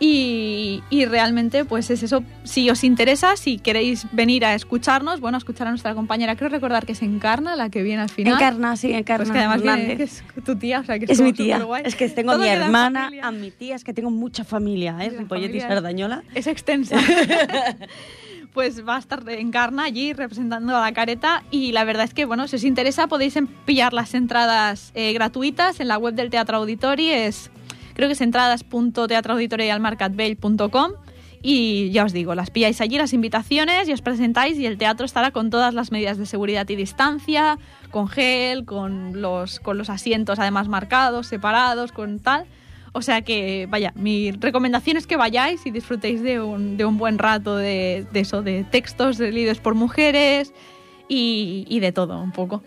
Y, y realmente, pues es eso. Si os interesa, si queréis venir a escucharnos, bueno, a escuchar a nuestra compañera, creo recordar que es Encarna, la que viene al final. Encarna, sí, encarna. Pues que además viene- que es tu tía, o sea que Es mi como tía. Es que tengo a mi hermana, a mi tía, es que tengo mucha familia, ¿eh? La Ripollet y familia Sardañola. Es extensa. pues va a estar Encarna allí representando a la careta. Y la verdad es que, bueno, si os interesa podéis pillar las entradas eh, gratuitas en la web del Teatro Auditori, es, creo que es entradas.teatroauditorialmarcatvell.com Y ya os digo, las pilláis allí las invitaciones y os presentáis y el teatro estará con todas las medidas de seguridad y distancia, con gel, con los, con los asientos además marcados, separados, con tal. O sea que, vaya, mi recomendación es que vayáis y disfrutéis de un, de un buen rato de, de eso, de textos leídos por mujeres y, y de todo un poco.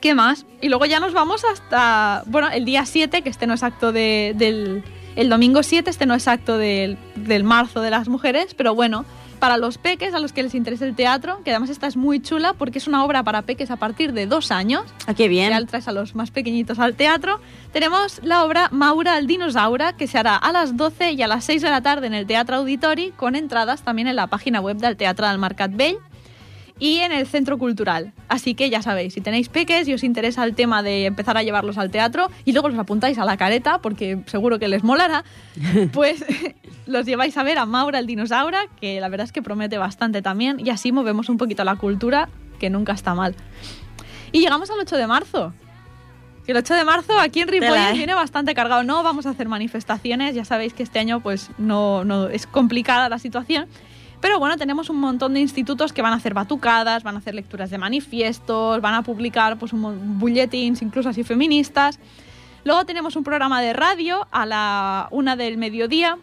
¿Qué más? Y luego ya nos vamos hasta, bueno, el día 7, que este no es acto de, del... El domingo 7, este no es acto del, del marzo de las mujeres, pero bueno, para los peques, a los que les interesa el teatro, que además esta es muy chula porque es una obra para peques a partir de dos años. Ah, qué bien. Ya traes a los más pequeñitos al teatro. Tenemos la obra Maura el dinosaura, que se hará a las 12 y a las 6 de la tarde en el Teatro Auditori, con entradas también en la página web del Teatro del Marcat Vell y en el Centro Cultural. Así que ya sabéis, si tenéis peques y os interesa el tema de empezar a llevarlos al teatro y luego los apuntáis a la careta, porque seguro que les molará, pues los lleváis a ver a Maura el dinosaura, que la verdad es que promete bastante también, y así movemos un poquito la cultura, que nunca está mal. Y llegamos al 8 de marzo. Que el 8 de marzo aquí en Ripollet ¿eh? viene bastante cargado. No vamos a hacer manifestaciones, ya sabéis que este año pues no, no es complicada la situación. Pero bueno, tenemos un montón de institutos que van a hacer batucadas, van a hacer lecturas de manifiestos, van a publicar pues un bulletins, incluso así feministas. Luego tenemos un programa de radio a la una del mediodía,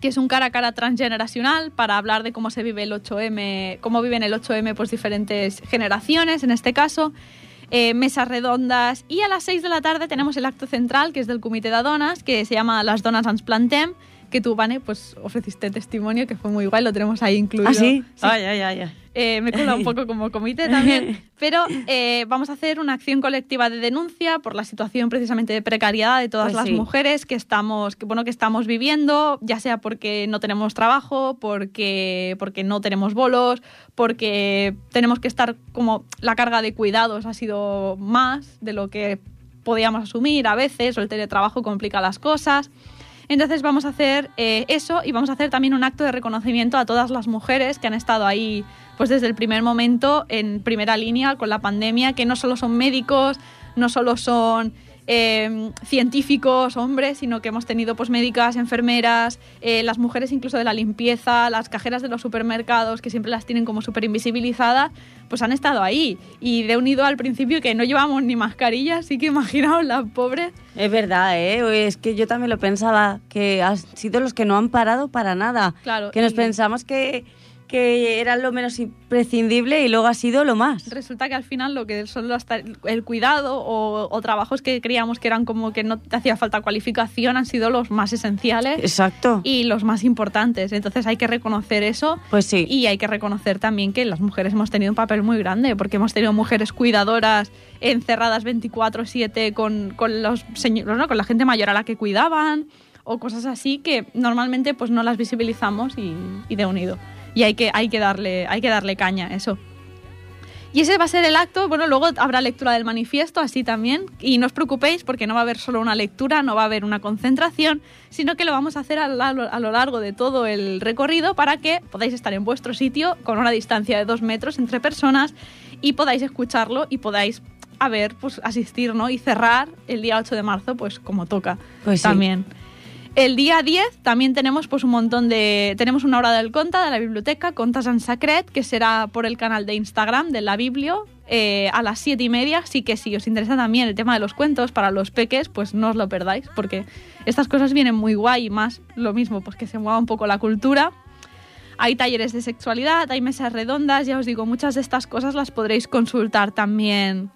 que es un cara a cara transgeneracional para hablar de cómo se vive el 8M, cómo viven el 8M pues diferentes generaciones, en este caso. eh, mesas redondas y a las 6 de la tarde tenemos el acto central que es del Comité de Donas que se llama Las Donas ens plantem que tú, Vane, pues ofreciste testimonio que fue muy guay, lo tenemos ahí incluido. ¿Ah, sí? Sí. Ay, ay, ay, ay. Eh, me cola un poco como comité también, pero eh, vamos a hacer una acción colectiva de denuncia por la situación precisamente de precariedad de todas Pues las sí. mujeres que estamos, que, bueno, que estamos viviendo, ya sea porque no tenemos trabajo, porque, porque no tenemos bolos, porque tenemos que estar como la carga de cuidados ha sido más de lo que podíamos asumir a veces, o el teletrabajo complica las cosas. Entonces vamos a hacer eh, eso y vamos a hacer también un acto de reconocimiento a todas las mujeres que han estado ahí pues desde el primer momento en primera línea con la pandemia, que no solo son médicos, no solo son eh, científicos, hombres, sino que hemos tenido pues médicas, enfermeras, eh, las mujeres incluso de la limpieza, las cajeras de los supermercados, que siempre las tienen como súper invisibilizadas, pues han estado ahí. Y de unido al principio que no llevamos ni mascarillas, así que imaginaos las pobres. Es verdad, ¿eh? Es que yo también lo pensaba, que han sido los que no han parado para nada. Claro, Que nos y- pensamos que, que era lo menos imprescindible y luego ha sido lo más. resulta que al final lo que son los ta- el cuidado o, o trabajos que creíamos que eran como que no te hacía falta cualificación han sido los más esenciales Exacto. y los más importantes. Entonces hay que reconocer eso Pues sí. y hay que reconocer también que las mujeres hemos tenido un papel muy grande porque hemos tenido mujeres cuidadoras encerradas 24/7 con, con los señores, ¿no? con la gente mayor a la que cuidaban o cosas así que normalmente pues no las visibilizamos y, y de unido. Y hay que, hay, que darle, hay que darle caña a eso. Y ese va a ser el acto. Bueno, luego habrá lectura del manifiesto, así también. Y no os preocupéis porque no va a haber solo una lectura, no va a haber una concentración, sino que lo vamos a hacer a, la- a lo largo de todo el recorrido para que podáis estar en vuestro sitio con una distancia de dos metros entre personas y podáis escucharlo y podáis a ver, pues asistir, ¿no? Y cerrar el día 8 de marzo, pues como toca Pues sí. El día 10 también tenemos pues un montón de... Tenemos una hora del conta de la biblioteca, Contas en Sacret, que será por el canal de Instagram de la Biblio eh, a las 7 y media. Así que si os interesa también el tema de los cuentos para los peques, pues no os lo perdáis, porque estas cosas vienen muy guay y más lo mismo, pues que se mueva un poco la cultura. Hay talleres de sexualidad, hay mesas redondas, ya os digo, muchas de estas cosas las podréis consultar también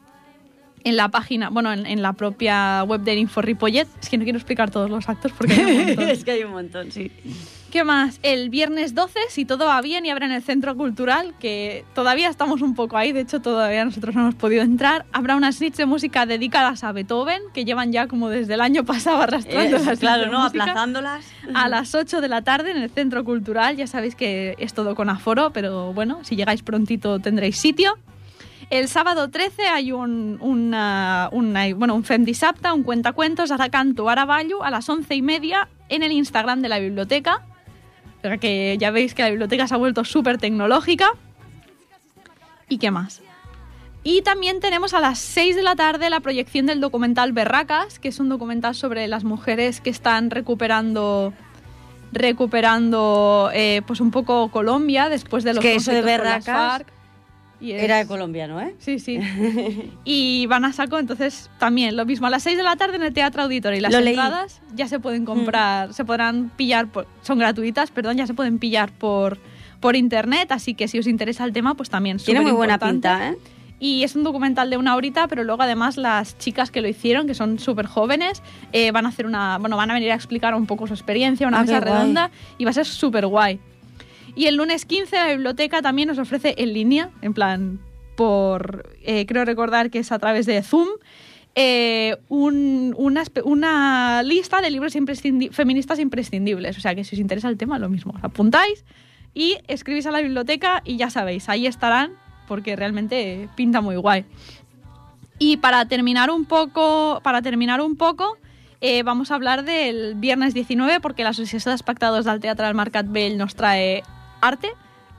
en la página, bueno, en, en la propia web de Info Ripollet. Es que no quiero explicar todos los actos porque hay un montón. es que hay un montón, sí. ¿Qué más? El viernes 12, si todo va bien, y habrá en el Centro Cultural, que todavía estamos un poco ahí, de hecho todavía nosotros no hemos podido entrar. Habrá unas niches de música dedicadas a Beethoven, que llevan ya como desde el año pasado arrastrando Eh, las claro, ¿no? música Aplazándolas. a las 8 de la tarde en el Centro Cultural. Ya sabéis que es todo con aforo, pero bueno, si llegáis prontito tendréis sitio. El sábado 13 hay un, una, una- bueno, un Fem Dissabte, un cuentacuentos, ara canto, ballo, a las 11 y media en el Instagram de la biblioteca. Que ya veis que la biblioteca se ha vuelto súper tecnológica. ¿Y qué más? Y también tenemos a las 6 de la tarde la proyección del documental Berracas, que es un documental sobre las mujeres que están recuperando recuperando eh, pues un poco Colombia después de los que eso de berracas. Y es- Era de colombiano, ¿eh? Sí, sí. y van a saco, entonces también lo mismo. A las 6 de la tarde en el Teatro Auditorio. Y las Lo leí. Mm. entradas ya se pueden comprar, se podrán pillar, por- son gratuitas, perdón, ya se pueden pillar por, por internet. Así que si os interesa el tema, pues también Tiene muy buena pinta, ¿eh? Y es un documental de una horita, pero luego además las chicas que lo hicieron, que son súper jóvenes, eh, van a hacer una, bueno, van a venir a explicar un poco su experiencia, una Ah, mesa guay. redonda, y va a ser súper guay. Y el lunes 15 la biblioteca también nos ofrece en línea, en plan, por, eh, creo recordar que es a través de Zoom, eh, un- una, lista de libros imprescindi- feministas imprescindibles. O sea que si os interesa el tema, lo mismo. Apuntáis y escribís a la biblioteca y ya sabéis, ahí estarán porque realmente pinta muy guay. Y para terminar un poco, para terminar un poco, eh, vamos a hablar del viernes 19 porque la Associació d'Espectadors del Teatre del Mercat Vell nos trae arte,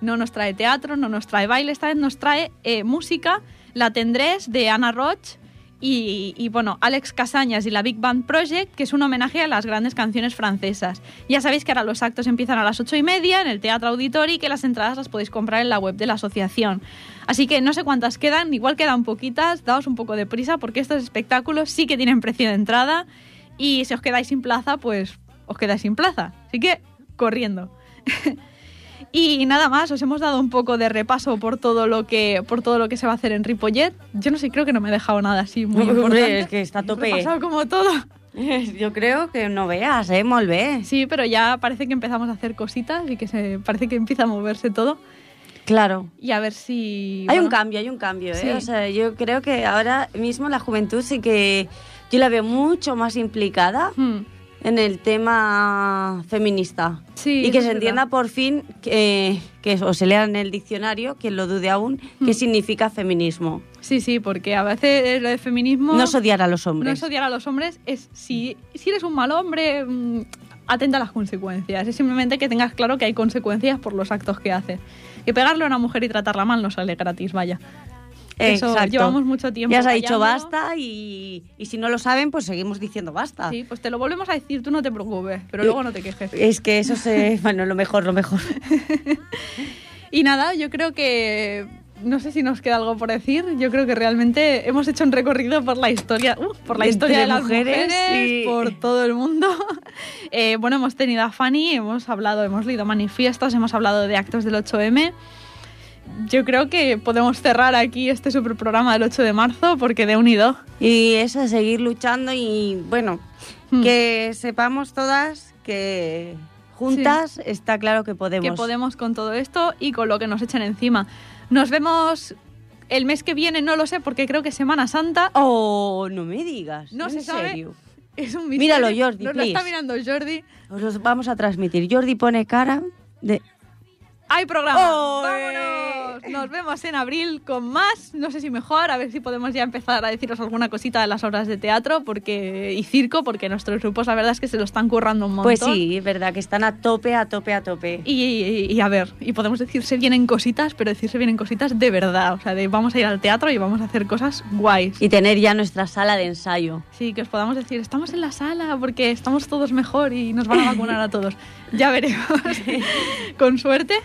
no nos trae teatro, no nos trae baile, esta vez nos trae eh, música, La Tendrés de Ana Roch y, y, bueno, Alex Casañas y la Big Band Project, que es un homenaje a las grandes canciones francesas. Ya sabéis que ahora los actos empiezan a las ocho y media en el Teatro Auditori y que las entradas las podéis comprar en la web de la asociación. Así que no sé cuántas quedan, igual quedan poquitas, daos un poco de prisa porque estos espectáculos sí que tienen precio de entrada y si os quedáis sin plaza, pues os quedáis sin plaza. Así que corriendo. Y nada más, os hemos dado un poco de repaso por todo lo que por todo lo que se va a hacer en Ripollet. Yo no sé, creo que no me he dejado nada así muy Hombre, importante. es que está a tope. He pasado como todo. Yo creo que no veas, ¿eh? Molt bé. Sí, pero ya parece que empezamos a hacer cositas y que se parece que empieza a moverse todo. Claro. Y a ver si Hay bueno, un cambio, hay un cambio, ¿eh? Sí. O sea, yo creo que ahora mismo la juventud sí que yo la veo mucho más implicada hmm, en el tema feminista. Sí, y que se entienda por fin que, que o se lea en el diccionario, quien lo dude aún, qué Hmm. significa feminismo. Sí, sí, porque a veces lo de feminismo No es odiar a los no hombres. es odiar a los hombres, es si, si eres un mal hombre, mm, atenta a las consecuencias. Es simplemente que tengas claro que hay consecuencias por los actos que haces. Que pegarle a una mujer y tratarla mal no sale gratis, vaya. Eso, Exacto. llevamos mucho tiempo Ya se ha dicho basta y, y si no lo saben, pues seguimos diciendo basta. Sí, pues te lo volvemos a decir, tú no te preocupes, pero luego no te quejes. Es que eso se... Bueno, lo mejor, lo mejor. Y nada, yo creo que no sé si nos queda algo por decir. Yo creo que realmente hemos hecho un recorrido por la historia, uh, por la historia de las mujeres, por todo el mundo. Eh, bueno, hemos tenido a Fanny, hemos hablado, hemos leído manifiestos, hemos hablado de actos del 8M. Yo creo que podemos cerrar aquí este super programa del 8 de marzo porque de unido. Y eso, seguir luchando y bueno, Hmm. que sepamos todas que juntas está claro que podemos. que podemos con todo esto y con lo que nos echen encima. Nos vemos el mes que viene, no lo sé, porque creo que es Semana Santa. Oh, no me digas. No ¿en se sabe. serio? Es un Míralo, misterio. Jordi, Nos lo está mirando Jordi. Os los vamos a transmitir. Jordi pone cara de... ¡Hay programa! ¡Vámonos! Nos vemos en abril con más. No sé si mejor, a ver si podemos ya empezar a deciros alguna cosita de las obras de teatro porque y circo, porque nuestros grupos la verdad es que se lo están currando un montón. Pues sí, es verdad que están a tope, a tope, a tope. Y, y- y a ver, y podemos decirse vienen cositas, pero decirse vienen cositas de verdad. O sea, de vamos a ir al teatro y vamos a hacer cosas guays. Y tener ya nuestra sala de ensayo. Sí, que os podamos decir, estamos en la sala porque estamos todos mejor y nos van a vacunar a todos. Ya veremos, con suerte.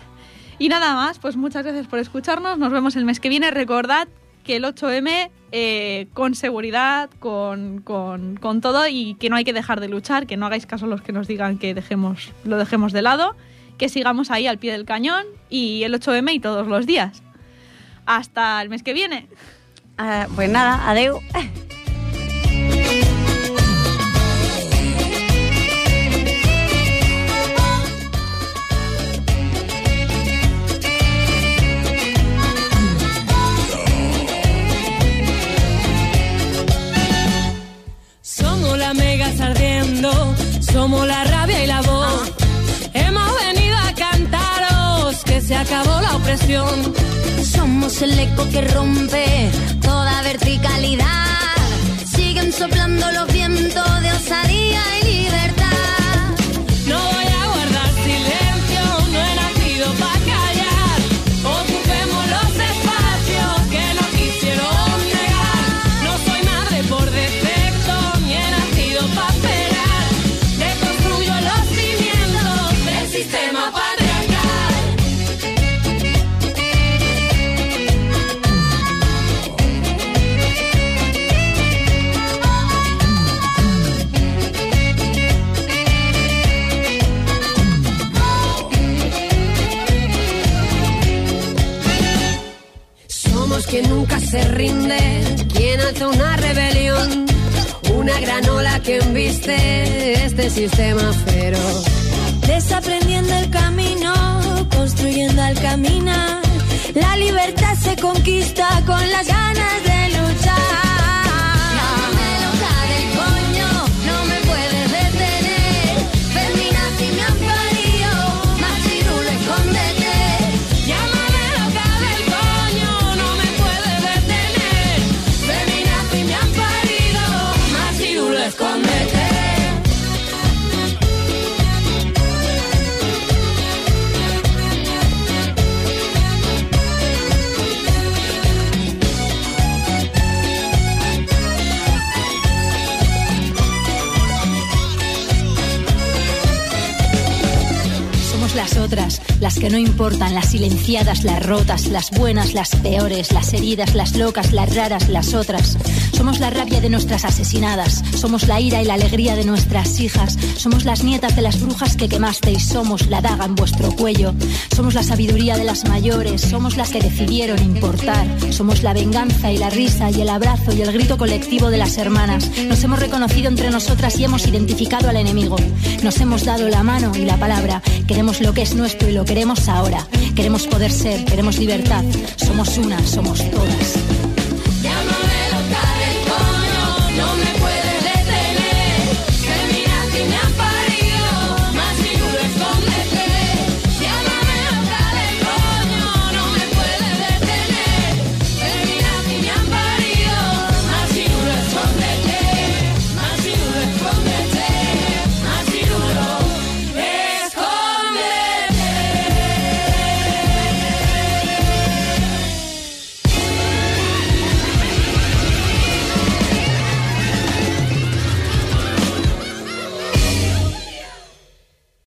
Y nada más, pues muchas gracias por escucharnos. Nos vemos el mes que viene. Recordad que el 8M eh, con seguridad, con, con- con todo y que no hay que dejar de luchar, que no hagáis caso a los que nos digan que dejemos, lo dejemos de lado, que sigamos ahí al pie del cañón y el 8M y todos los días. Hasta el mes que viene. Ah, pues nada, adeu. Mega ardiendo, somos la rabia y la voz. Hemos venido a cantaros que se acabó la opresión. Somos el eco que rompe toda verticalidad. Siguen soplando los vientos de osadía y libertad. Se rinde, quien alza una rebelión, una granola que embiste este sistema feroz. Desaprendiendo el camino, construyendo al caminar. La libertad se conquista con las ganas de luchar. Las que no importan, las silenciadas, las rotas, las buenas, las peores, las heridas, las locas, las raras, las otras. Somos la rabia de nuestras asesinadas, somos la ira y la alegría de nuestras hijas, somos las nietas de las brujas que quemasteis, somos la daga en vuestro cuello, somos la sabiduría de las mayores, somos las que decidieron importar, somos la venganza y la risa y el abrazo y el grito colectivo de las hermanas. Nos hemos reconocido entre nosotras y hemos identificado al enemigo. Nos hemos dado la mano y la palabra. Queremos lo que es nuestro y lo queremos ahora. Queremos poder ser, queremos libertad. Somos una, somos todas.